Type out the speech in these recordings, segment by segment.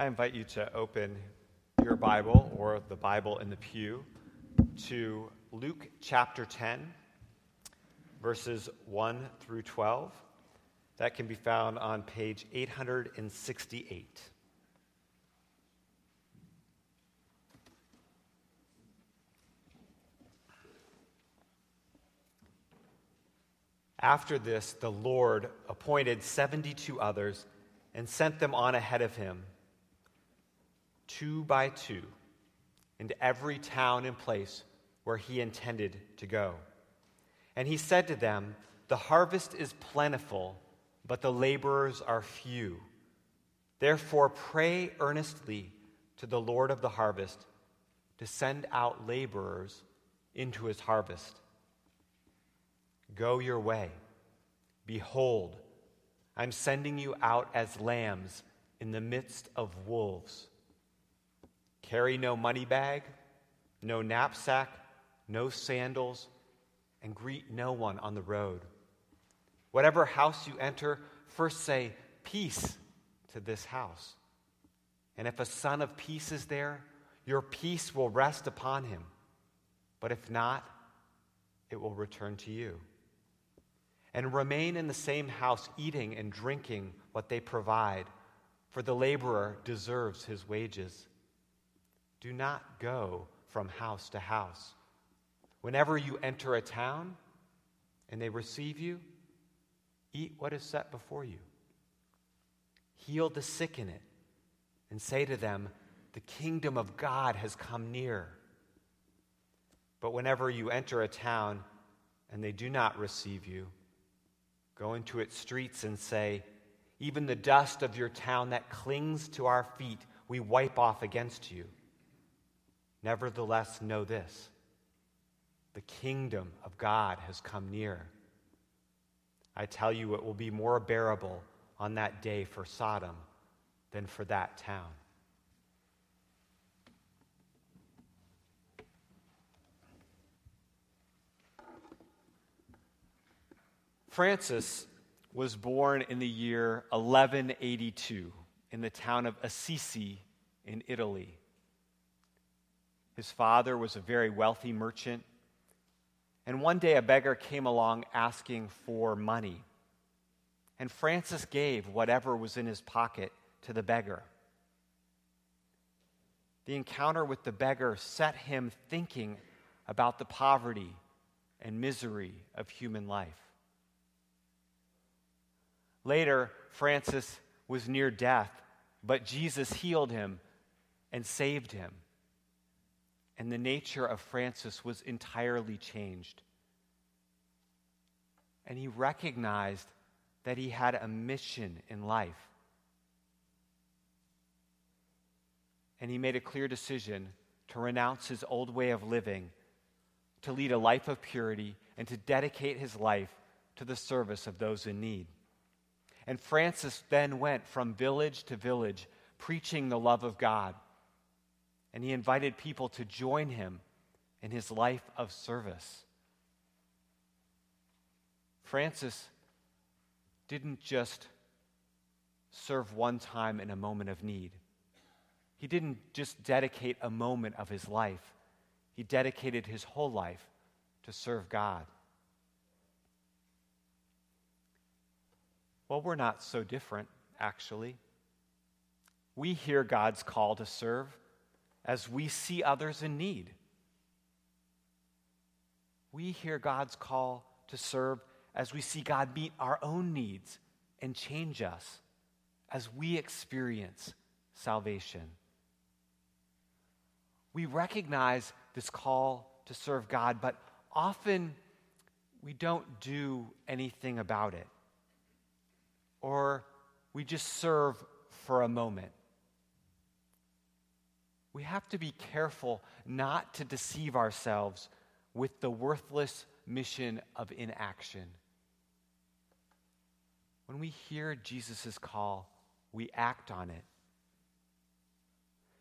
I invite you to open your Bible or the Bible in the pew to Luke chapter 10, verses 1 through 12. That can be found on page 868. After this, the Lord appointed 72 others and sent them on ahead of him, two by two, into every town and place where he intended to go. And he said to them, The harvest is plentiful, but the laborers are few. Therefore, pray earnestly to the Lord of the harvest to send out laborers into his harvest. Go your way. Behold, I'm sending you out as lambs in the midst of wolves. Carry no money bag, no knapsack, no sandals, and greet no one on the road. Whatever house you enter, first say, Peace to this house. And if a son of peace is there, your peace will rest upon him. But if not, it will return to you and remain in the same house, eating and drinking what they provide, for the laborer deserves his wages. Do not go from house to house. Whenever you enter a town and they receive you, eat what is set before you. Heal the sick in it and say to them, The kingdom of God has come near. But whenever you enter a town and they do not receive you, Go into its streets and say, Even the dust of your town that clings to our feet, we wipe off against you. Nevertheless, know this the kingdom of God has come near. I tell you, it will be more bearable on that day for Sodom than for that town. Francis was born in the year 1182 in the town of Assisi in Italy. His father was a very wealthy merchant, and one day a beggar came along asking for money. And Francis gave whatever was in his pocket to the beggar. The encounter with the beggar set him thinking about the poverty and misery of human life. Later, Francis was near death, but Jesus healed him and saved him. And the nature of Francis was entirely changed. And he recognized that he had a mission in life. And he made a clear decision to renounce his old way of living, to lead a life of purity, and to dedicate his life to the service of those in need. And Francis then went from village to village preaching the love of God. And he invited people to join him in his life of service. Francis didn't just serve one time in a moment of need. He didn't just dedicate a moment of his life, he dedicated his whole life to serve God. Well, we're not so different, actually. We hear God's call to serve as we see others in need. We hear God's call to serve as we see God meet our own needs and change us as we experience salvation. We recognize this call to serve God, but often we don't do anything about it or we just serve for a moment. We have to be careful not to deceive ourselves with the worthless mission of inaction. When we hear Jesus' call, we act on it.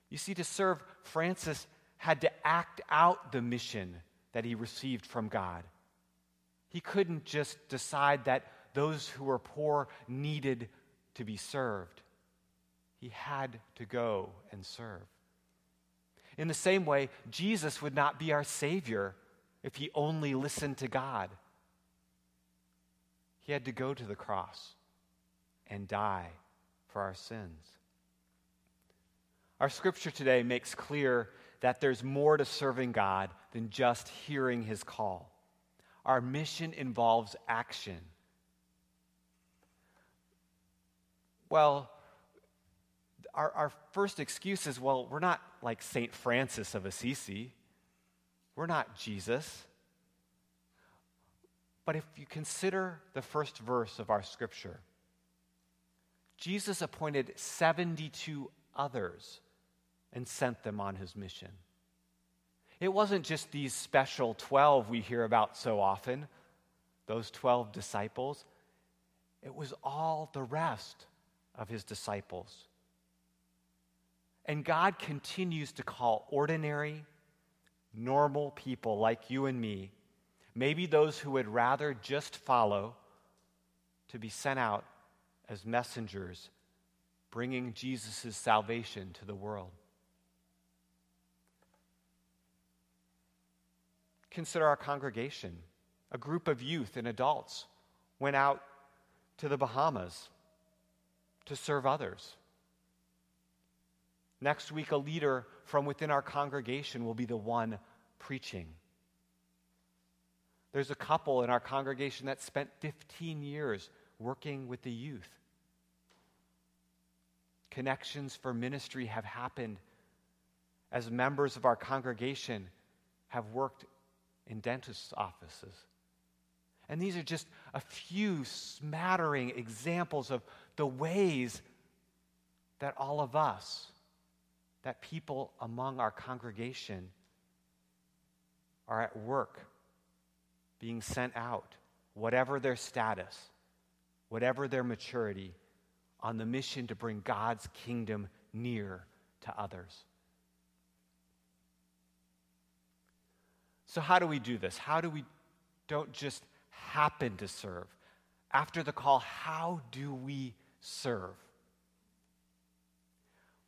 You see, to serve, Francis had to act out the mission that he received from God. He couldn't just decide that those who were poor needed to be served. he had to go and serve. In the same way, Jesus would not be our Savior if he only listened to God. He had to go to the cross and die for our sins. Our scripture today makes clear that there's more to serving God than just hearing his call. Our mission involves action. Well, our, our first excuse is well, we're not like St. Francis of Assisi, we're not Jesus. But if you consider the first verse of our scripture, Jesus appointed 72 others and sent them on his mission. It wasn't just these special 12 we hear about so often, those 12 disciples. It was all the rest of his disciples. And God continues to call ordinary, normal people like you and me, maybe those who would rather just follow, to be sent out as messengers, bringing Jesus' salvation to the world. Consider our congregation. A group of youth and adults went out to the Bahamas to serve others. Next week, a leader from within our congregation will be the one preaching. There's a couple in our congregation that spent 15 years working with the youth. Connections for ministry have happened as members of our congregation have worked in dentists' offices. And these are just a few smattering examples of the ways that all of us, that people among our congregation, are at work, being sent out, whatever their status, whatever their maturity, on the mission to bring God's kingdom near to others. So, how do we do this? How do we don't just happen to serve? After the call, how do we serve?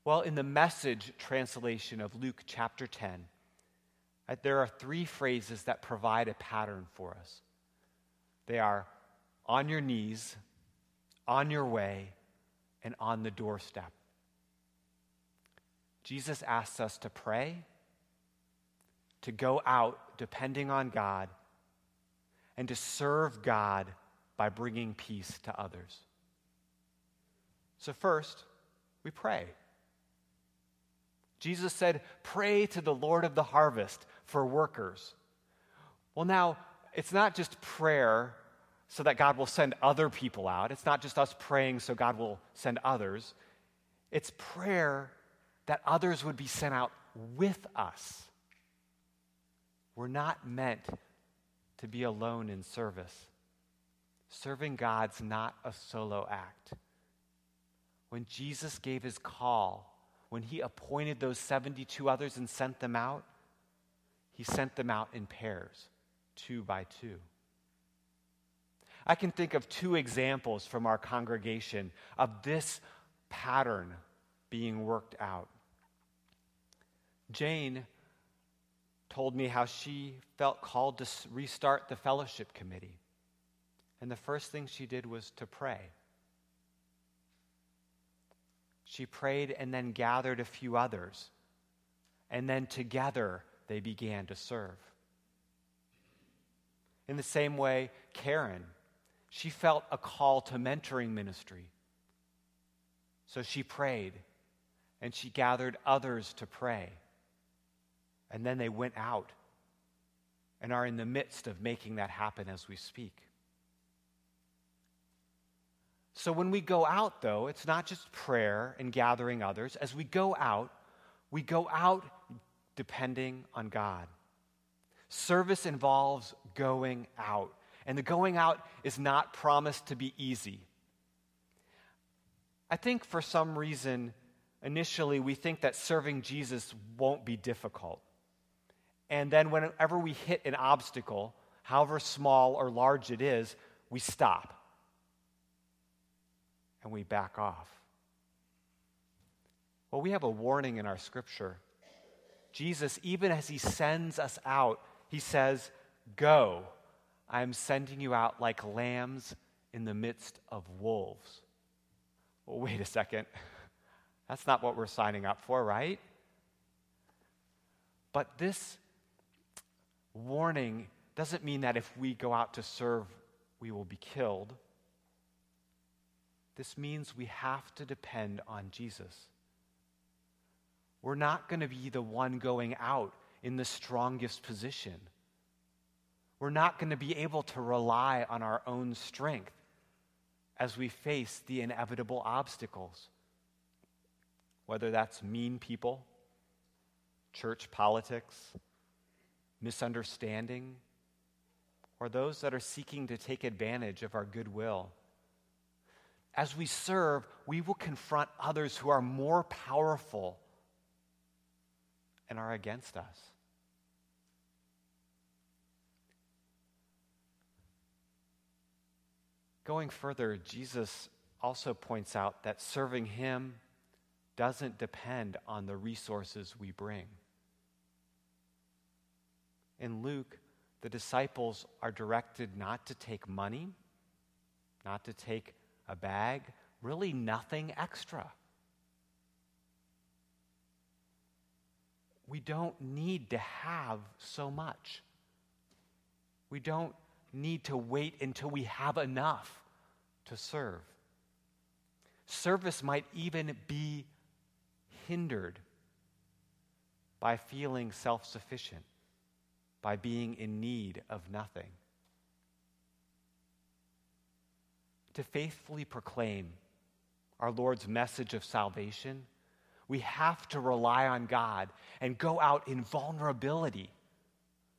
Well, in the message translation of Luke chapter 10, uh, there are three phrases that provide a pattern for us. They are on your knees, on your way, and on the doorstep. Jesus asks us to pray, to go out depending on God, and to serve God by bringing peace to others. So, first, we pray. Jesus said, Pray to the Lord of the harvest for workers. Well, now, it's not just prayer so that God will send other people out. It's not just us praying so God will send others. It's prayer that others would be sent out with us. We're not meant to be alone in service. Serving God's not a solo act. When Jesus gave his call, when he appointed those 72 others and sent them out, he sent them out in pairs, two by two. I can think of two examples from our congregation of this pattern being worked out. Jane told me how she felt called to restart the fellowship committee. And the first thing she did was to pray. She prayed and then gathered a few others. And then together they began to serve. In the same way, Karen she felt a call to mentoring ministry. So she prayed and she gathered others to pray. And then they went out and are in the midst of making that happen as we speak. So when we go out, though, it's not just prayer and gathering others. As we go out, we go out depending on God. Service involves going out. And the going out is not promised to be easy. I think for some reason, initially, we think that serving Jesus won't be difficult. And then, whenever we hit an obstacle, however small or large it is, we stop and we back off. Well, we have a warning in our scripture. Jesus, even as he sends us out, he says, Go, I am sending you out like lambs in the midst of wolves. Well, wait a second. That's not what we're signing up for, right? But this warning doesn't mean that if we go out to serve, we will be killed. This means we have to depend on Jesus. We're not going to be the one going out in the strongest position. We're not going to be able to rely on our own strength as we face the inevitable obstacles, whether that's mean people, church politics, misunderstanding, or those that are seeking to take advantage of our goodwill. As we serve, we will confront others who are more powerful and are against us. Going further, Jesus also points out that serving Him doesn't depend on the resources we bring. In Luke, the disciples are directed not to take money, not to take a bag, really nothing extra. we don't need to have so much. We don't need to wait until we have enough to serve. Service might even be hindered by feeling self sufficient, by being in need of nothing. To faithfully proclaim our Lord's message of salvation we have to rely on God and go out in vulnerability,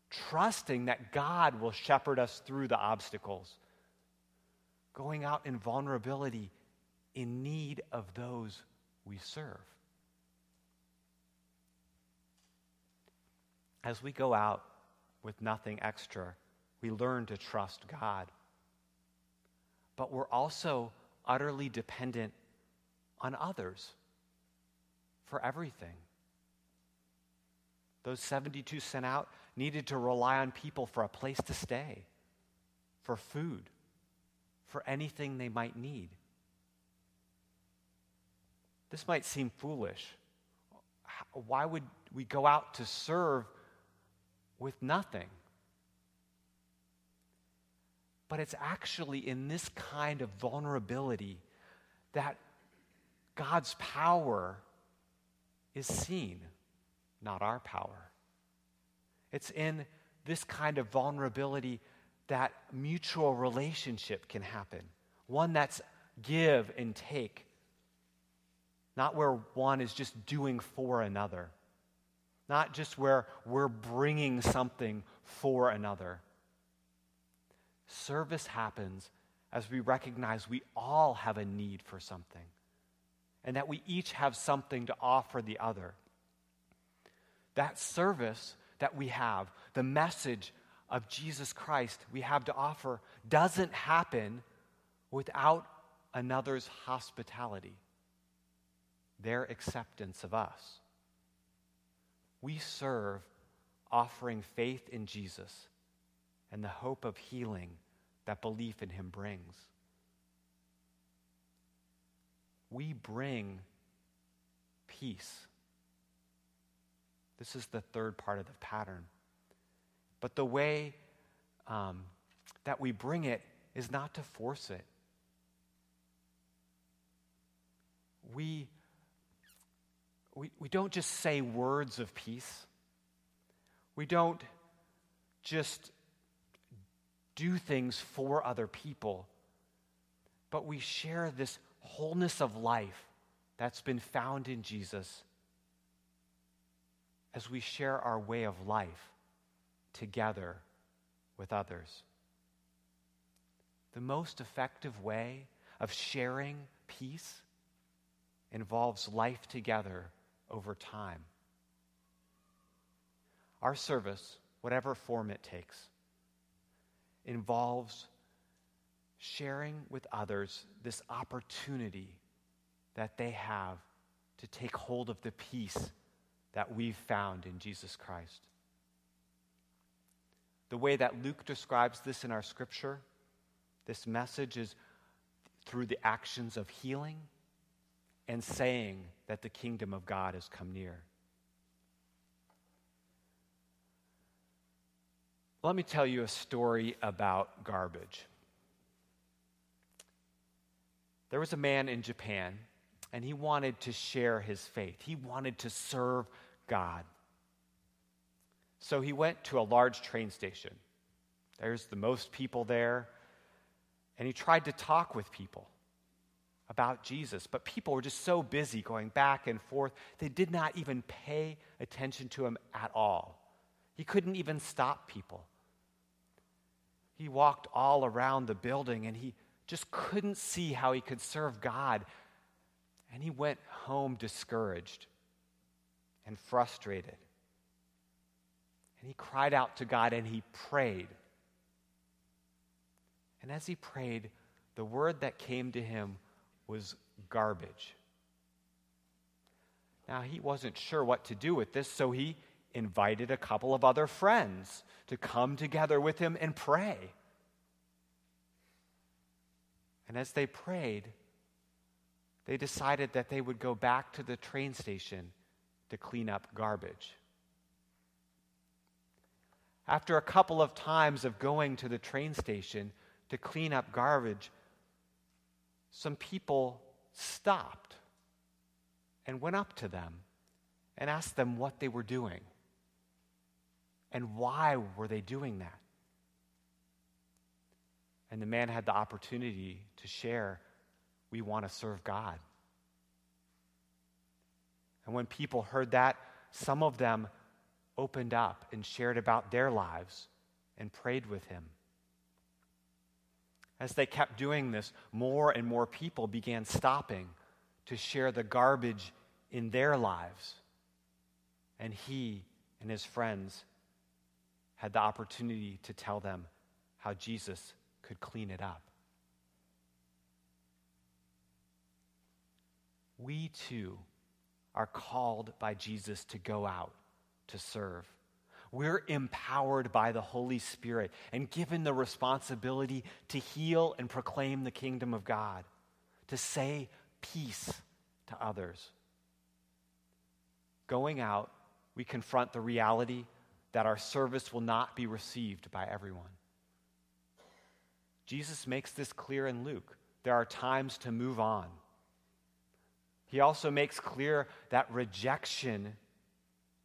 trusting that God will shepherd us through the obstacles. Going out in vulnerability in need of those we serve. As we go out with nothing extra, we learn to trust God. But we're also utterly dependent on others for everything. Those 72 sent out needed to rely on people for a place to stay, for food, for anything they might need. This might seem foolish. Why would we go out to serve with nothing? But it's actually in this kind of vulnerability that God's power is seen, not our power. It's in this kind of vulnerability that mutual relationship can happen, one that's give and take, not where one is just doing for another, not just where we're bringing something for another. Service happens as we recognize we all have a need for something and that we each have something to offer the other. That service that we have, the message of Jesus Christ we have to offer, doesn't happen without another's hospitality, their acceptance of us. We serve offering faith in Jesus and the hope of healing that belief in him brings we bring peace. This is the third part of the pattern. But the way um, that we bring it is not to force it. We, we, we don't just say words of peace. We don't just do things for other people, but we share this wholeness of life that's been found in Jesus as we share our way of life together with others. The most effective way of sharing peace involves life together over time. Our service, whatever form it takes, involves sharing with others this opportunity that they have to take hold of the peace that we've found in Jesus Christ. The way that Luke describes this in our scripture, this message is through the actions of healing and saying that the kingdom of God has come near. Let me tell you a story about garbage. There was a man in Japan, and he wanted to share his faith. He wanted to serve God. So he went to a large train station. There's the most people there. And he tried to talk with people about Jesus, but people were just so busy going back and forth, they did not even pay attention to him at all. He couldn't even stop people. He walked all around the building and he just couldn't see how he could serve God. And he went home discouraged and frustrated. And he cried out to God and he prayed. And as he prayed, the word that came to him was garbage. Now, he wasn't sure what to do with this, so he invited a couple of other friends to come together with him and pray. And as they prayed, they decided that they would go back to the train station to clean up garbage. After a couple of times of going to the train station to clean up garbage, some people stopped and went up to them and asked them what they were doing and why were they doing that. And the man had the opportunity to share, we want to serve God. And when people heard that, some of them opened up and shared about their lives and prayed with him. As they kept doing this, more and more people began stopping to share the garbage in their lives. And he and his friends had the opportunity to tell them how Jesus could clean it up. We too are called by Jesus to go out to serve. We're empowered by the Holy Spirit and given the responsibility to heal and proclaim the kingdom of God, to say peace to others. Going out, we confront the reality that our service will not be received by everyone. Jesus makes this clear in Luke. There are times to move on. He also makes clear that rejection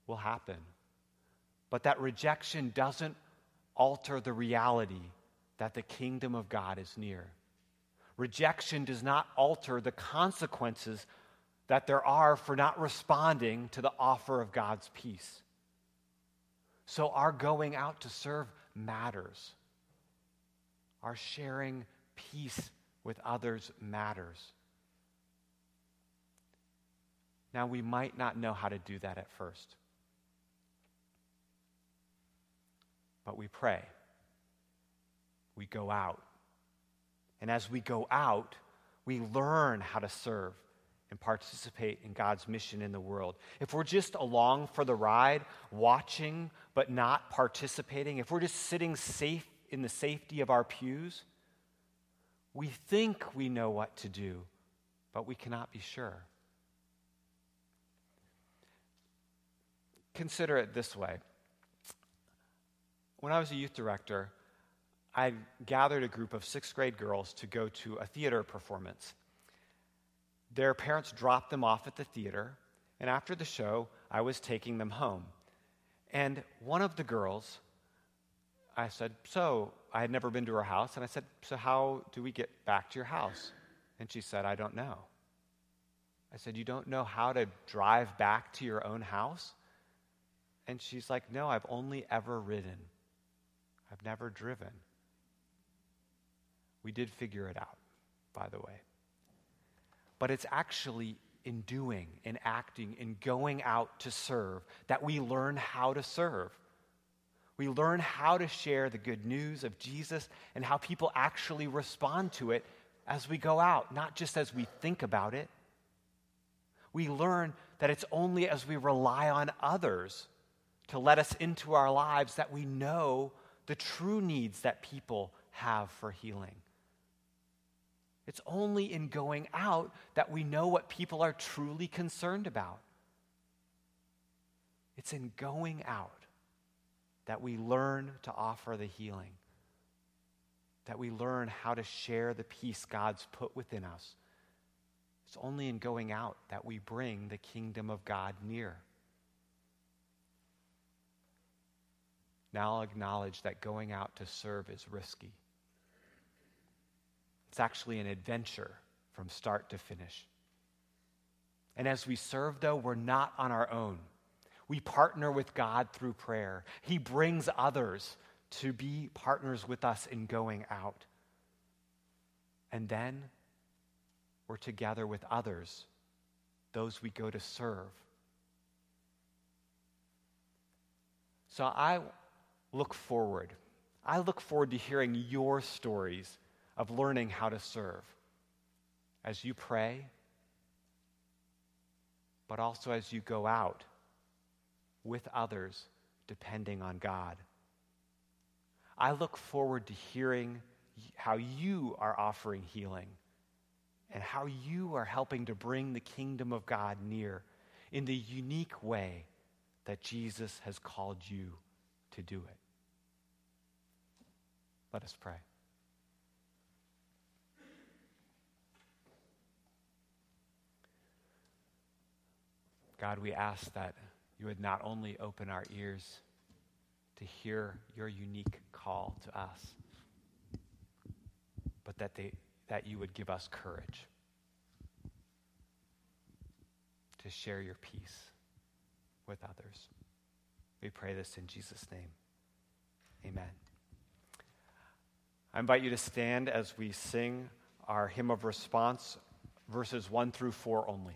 will happen. But that rejection doesn't alter the reality that the kingdom of God is near. Rejection does not alter the consequences that there are for not responding to the offer of God's peace. So, our going out to serve matters. Our sharing peace with others matters. Now, we might not know how to do that at first. but we pray. We go out. And as we go out, we learn how to serve and participate in God's mission in the world. If we're just along for the ride, watching but not participating, if we're just sitting safe in the safety of our pews, we think we know what to do, but we cannot be sure. Consider it this way when I was a youth director, I gathered a group of sixth grade girls to go to a theater performance. Their parents dropped them off at the theater, and after the show, I was taking them home. And one of the girls, I said, So, I had never been to her house, and I said, So, how do we get back to your house? And she said, I don't know. I said, You don't know how to drive back to your own house? And she's like, No, I've only ever ridden. I've never driven. We did figure it out, by the way. But it's actually in doing, in acting, in going out to serve that we learn how to serve. We learn how to share the good news of Jesus and how people actually respond to it as we go out, not just as we think about it. we learn that it's only as we rely on others to let us into our lives that we know the true needs that people have for healing. It's only in going out that we know what people are truly concerned about. It's in going out that we learn to offer the healing, that we learn how to share the peace God's put within us. It's only in going out that we bring the kingdom of God near. Now I'll acknowledge that going out to serve is risky. It's actually an adventure from start to finish. And as we serve, though, we're not on our own. We partner with God through prayer. He brings others to be partners with us in going out. And then we're together with others, those we go to serve. So I look forward. I look forward to hearing your stories of learning how to serve as you pray, but also as you go out with others depending on God. I look forward to hearing how you are offering healing and how you are helping to bring the kingdom of God near in the unique way that Jesus has called you to do it. Let us pray. God, we ask that you would not only open our ears to hear your unique call to us, but that, they, that you would give us courage to share your peace with others. We pray this in Jesus' name. Amen. I invite you to stand as we sing our hymn of response, verses 1 through 4 only.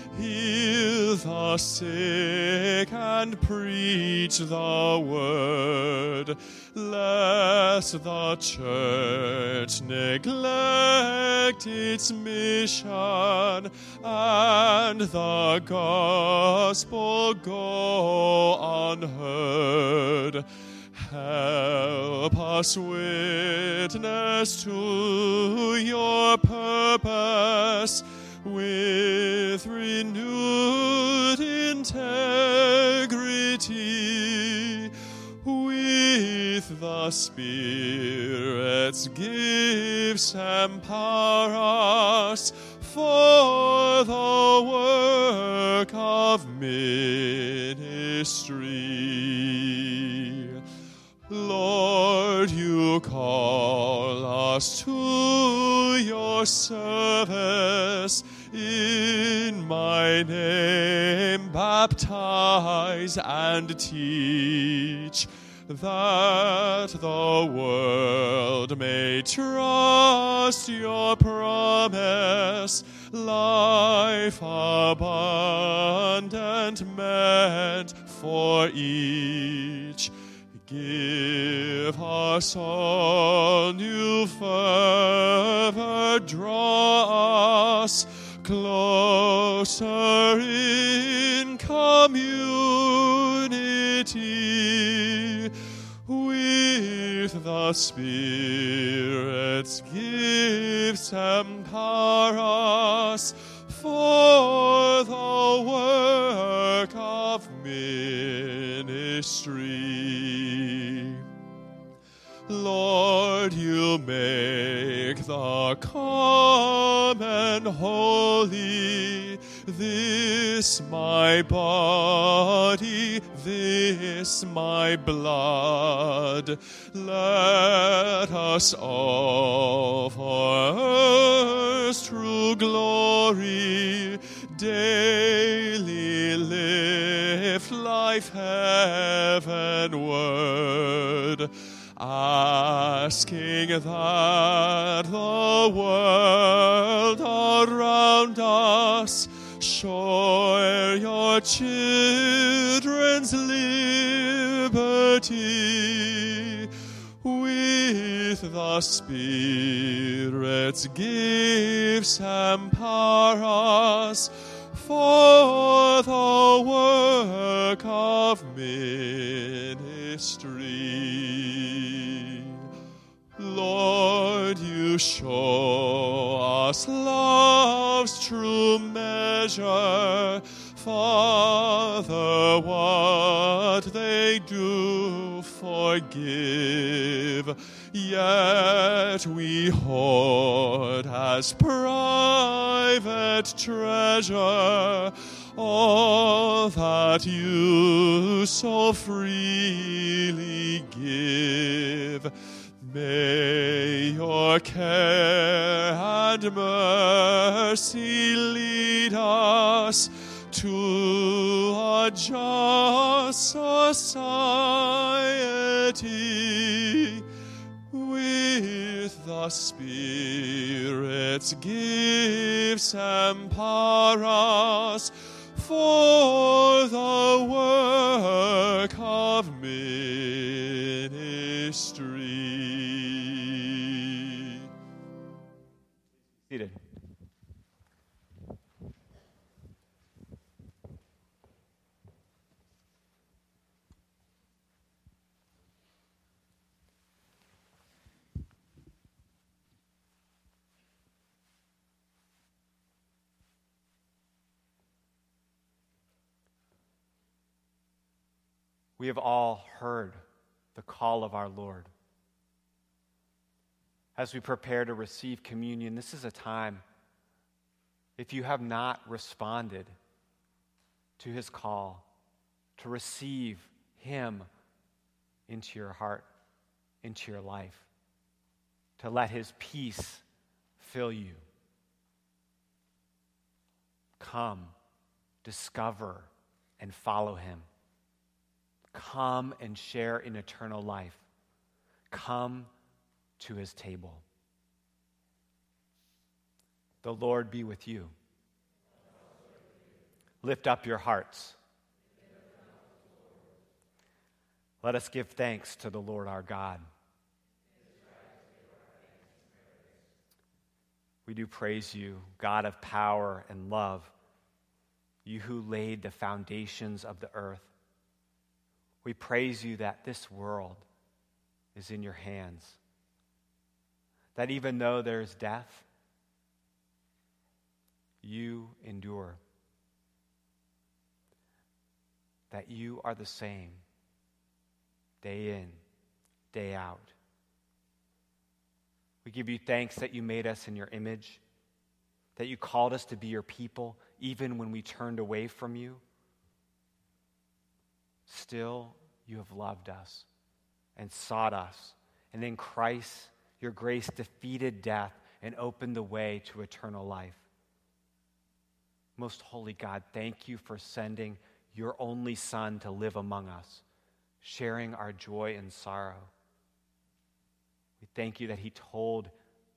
Heal the sick and preach the word, Let the church neglect its mission and the gospel go unheard. Help us witness to your purpose with Spirit's gifts empower us for the work of ministry. Lord, you call us to your service. In my name, baptize and teach that the world may trust your promise, life abundant meant for each. Give us all new fervor, draw us closer in the Spirit's gifts empower us for the work of ministry. Lord, you make the common holy. This my body, this my blood. Let us offer true glory. Daily lift life heavenward asking that the world around us share your children's Spirit's gifts empower us for the work of ministry. Lord, you show us love's true measure. Father, forgive, yet we hoard as private treasure all that you so freely give. May your care and mercy lead us to a just society with the Spirit's gifts empower us for the work of ministry. We have all heard the call of our Lord. As we prepare to receive communion, this is a time, if you have not responded to his call, to receive him into your heart, into your life, to let his peace fill you. Come, discover, and follow him. Come and share in eternal life. Come to his table. The Lord be with you. Lift up your hearts. Let us give thanks to the Lord our God. We do praise you, God of power and love, you who laid the foundations of the earth. We praise you that this world is in your hands. That even though there's death, you endure. That you are the same day in, day out. We give you thanks that you made us in your image, that you called us to be your people even when we turned away from you. Still, you have loved us and sought us. And in Christ, your grace defeated death and opened the way to eternal life. Most holy God, thank you for sending your only Son to live among us, sharing our joy and sorrow. We thank you that he told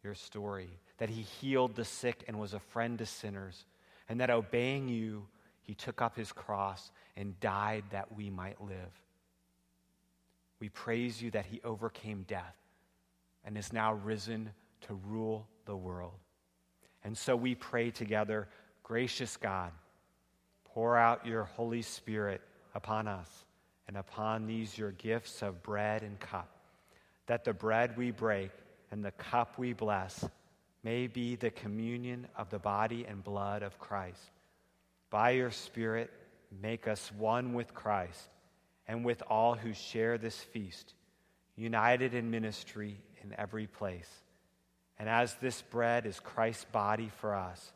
your story, that he healed the sick and was a friend to sinners, and that obeying you, he took up his cross and died that we might live. We praise you that he overcame death and is now risen to rule the world. And so we pray together, gracious God, pour out your Holy Spirit upon us and upon these your gifts of bread and cup, that the bread we break and the cup we bless may be the communion of the body and blood of Christ. By your Spirit, make us one with Christ and with all who share this feast, united in ministry in every place. And as this bread is Christ's body for us,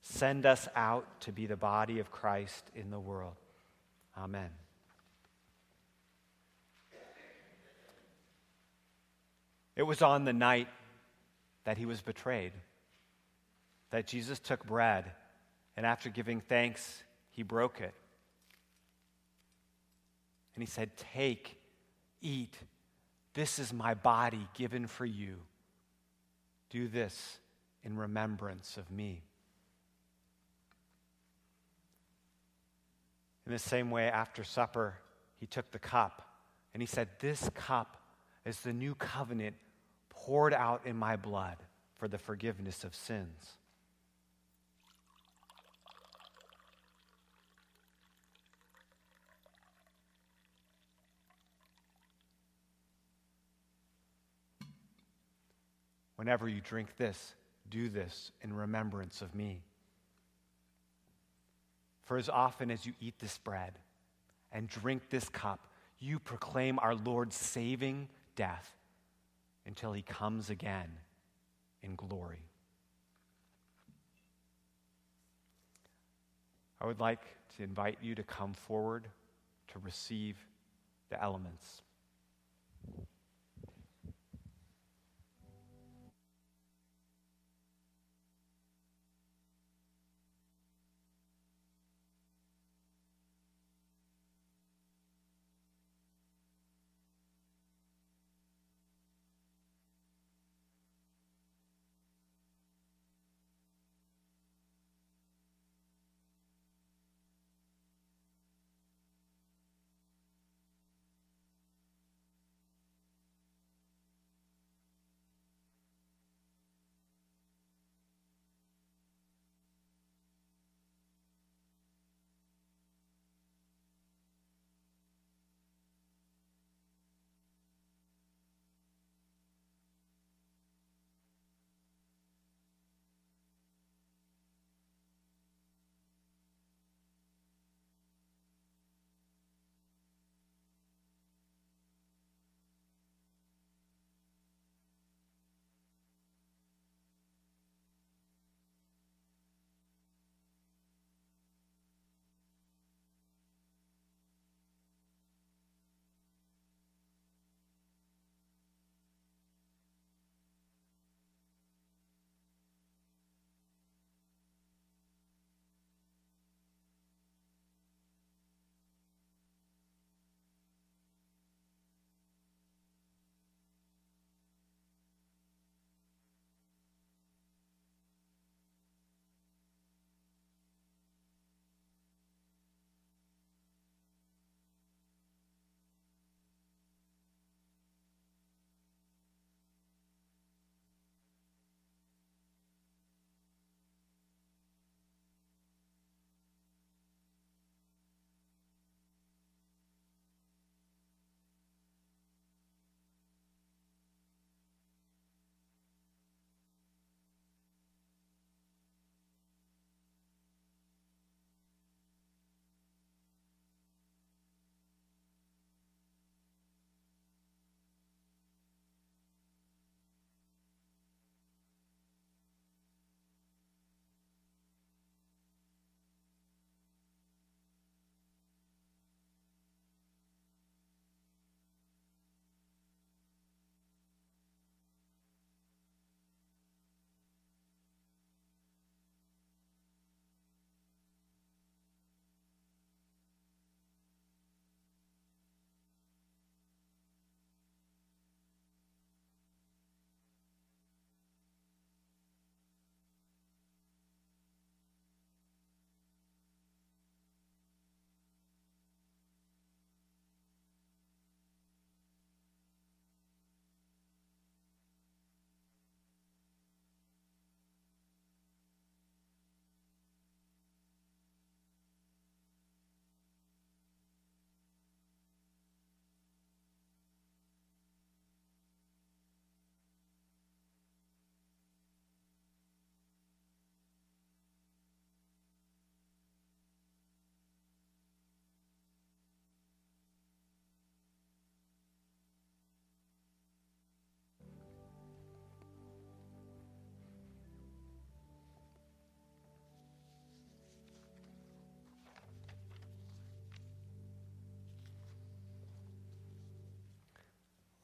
send us out to be the body of Christ in the world. Amen. It was on the night that he was betrayed that Jesus took bread, and after giving thanks, he broke it. And he said, Take, eat. This is my body given for you. Do this in remembrance of me. In the same way, after supper, he took the cup and he said, This cup is the new covenant poured out in my blood for the forgiveness of sins. Whenever you drink this, do this in remembrance of me. For as often as you eat this bread and drink this cup, you proclaim our Lord's saving death until he comes again in glory. I would like to invite you to come forward to receive the elements.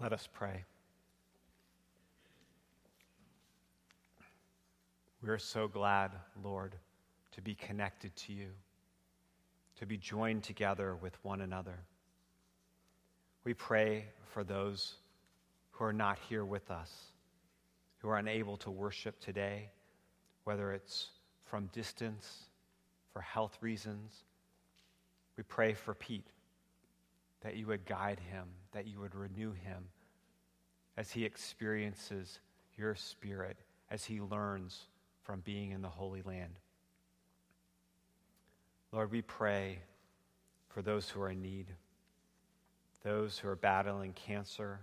Let us pray. We are so glad, Lord, to be connected to you, to be joined together with one another. We pray for those who are not here with us, who are unable to worship today, whether it's from distance, for health reasons. We pray for Pete, that you would guide him, that you would renew him as he experiences your spirit, as he learns from being in the Holy Land. Lord, we pray for those who are in need, those who are battling cancer,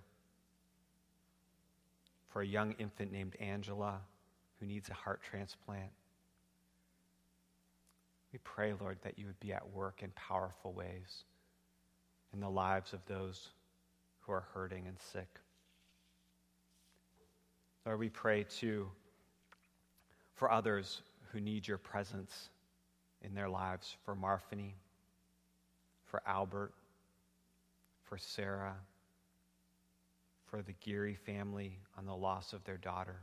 for a young infant named Angela who needs a heart transplant. We pray, Lord, that you would be at work in powerful ways in the lives of those who are hurting and sick. Lord, we pray too for others who need your presence in their lives, for Marfany, for Albert, for Sarah, for the Geary family on the loss of their daughter,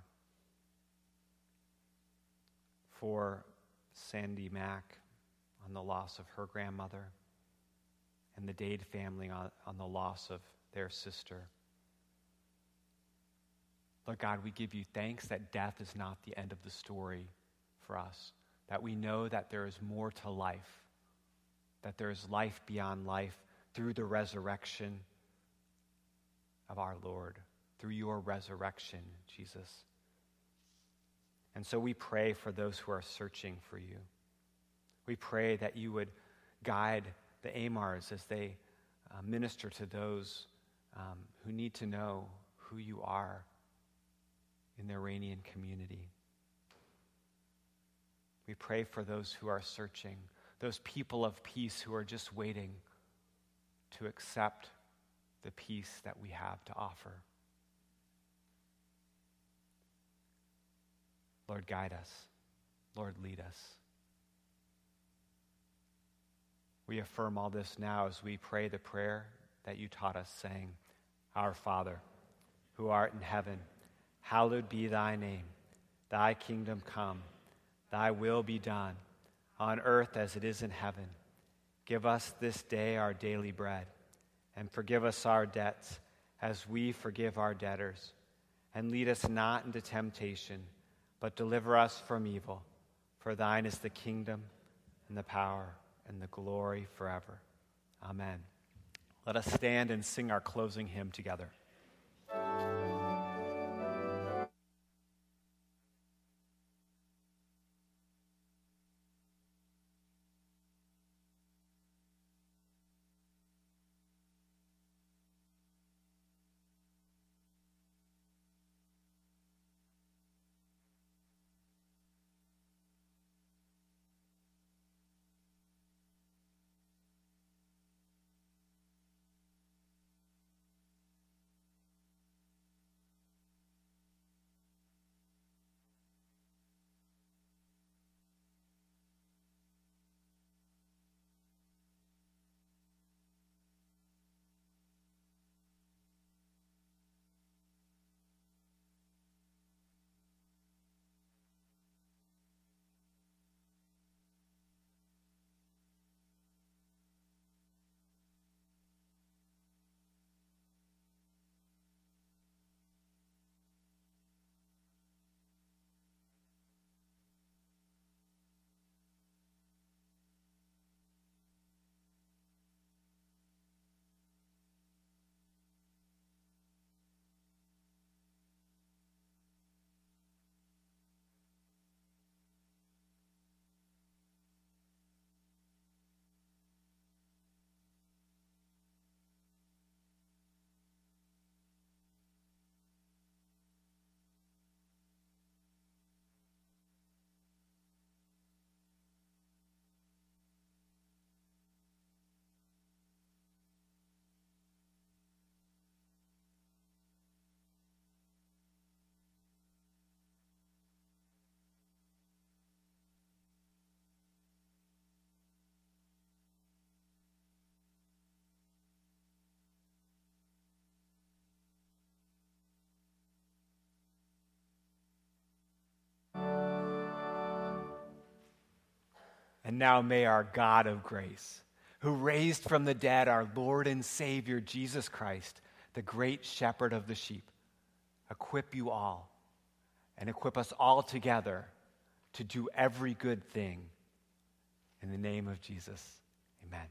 for Sandy Mack on the loss of her grandmother, and the Dade family on, on the loss of their sister. Lord God, we give you thanks that death is not the end of the story for us, that we know that there is more to life, that there is life beyond life through the resurrection of our Lord, through your resurrection, Jesus. And so we pray for those who are searching for you. We pray that you would guide the Amars as they uh, minister to those um, who need to know who you are in the Iranian community. We pray for those who are searching, those people of peace who are just waiting to accept the peace that we have to offer. Lord, guide us. Lord, lead us. We affirm all this now as we pray the prayer that you taught us, saying, Our Father, who art in heaven, hallowed be thy name. Thy kingdom come, thy will be done, on earth as it is in heaven. Give us this day our daily bread, and forgive us our debts as we forgive our debtors. And lead us not into temptation, but deliver us from evil. For thine is the kingdom, and the power, and the glory forever. Amen. Let us stand and sing our closing hymn together. And now may our God of grace, who raised from the dead our Lord and Savior Jesus Christ, the great shepherd of the sheep, equip you all and equip us all together to do every good thing. In the name of Jesus, amen.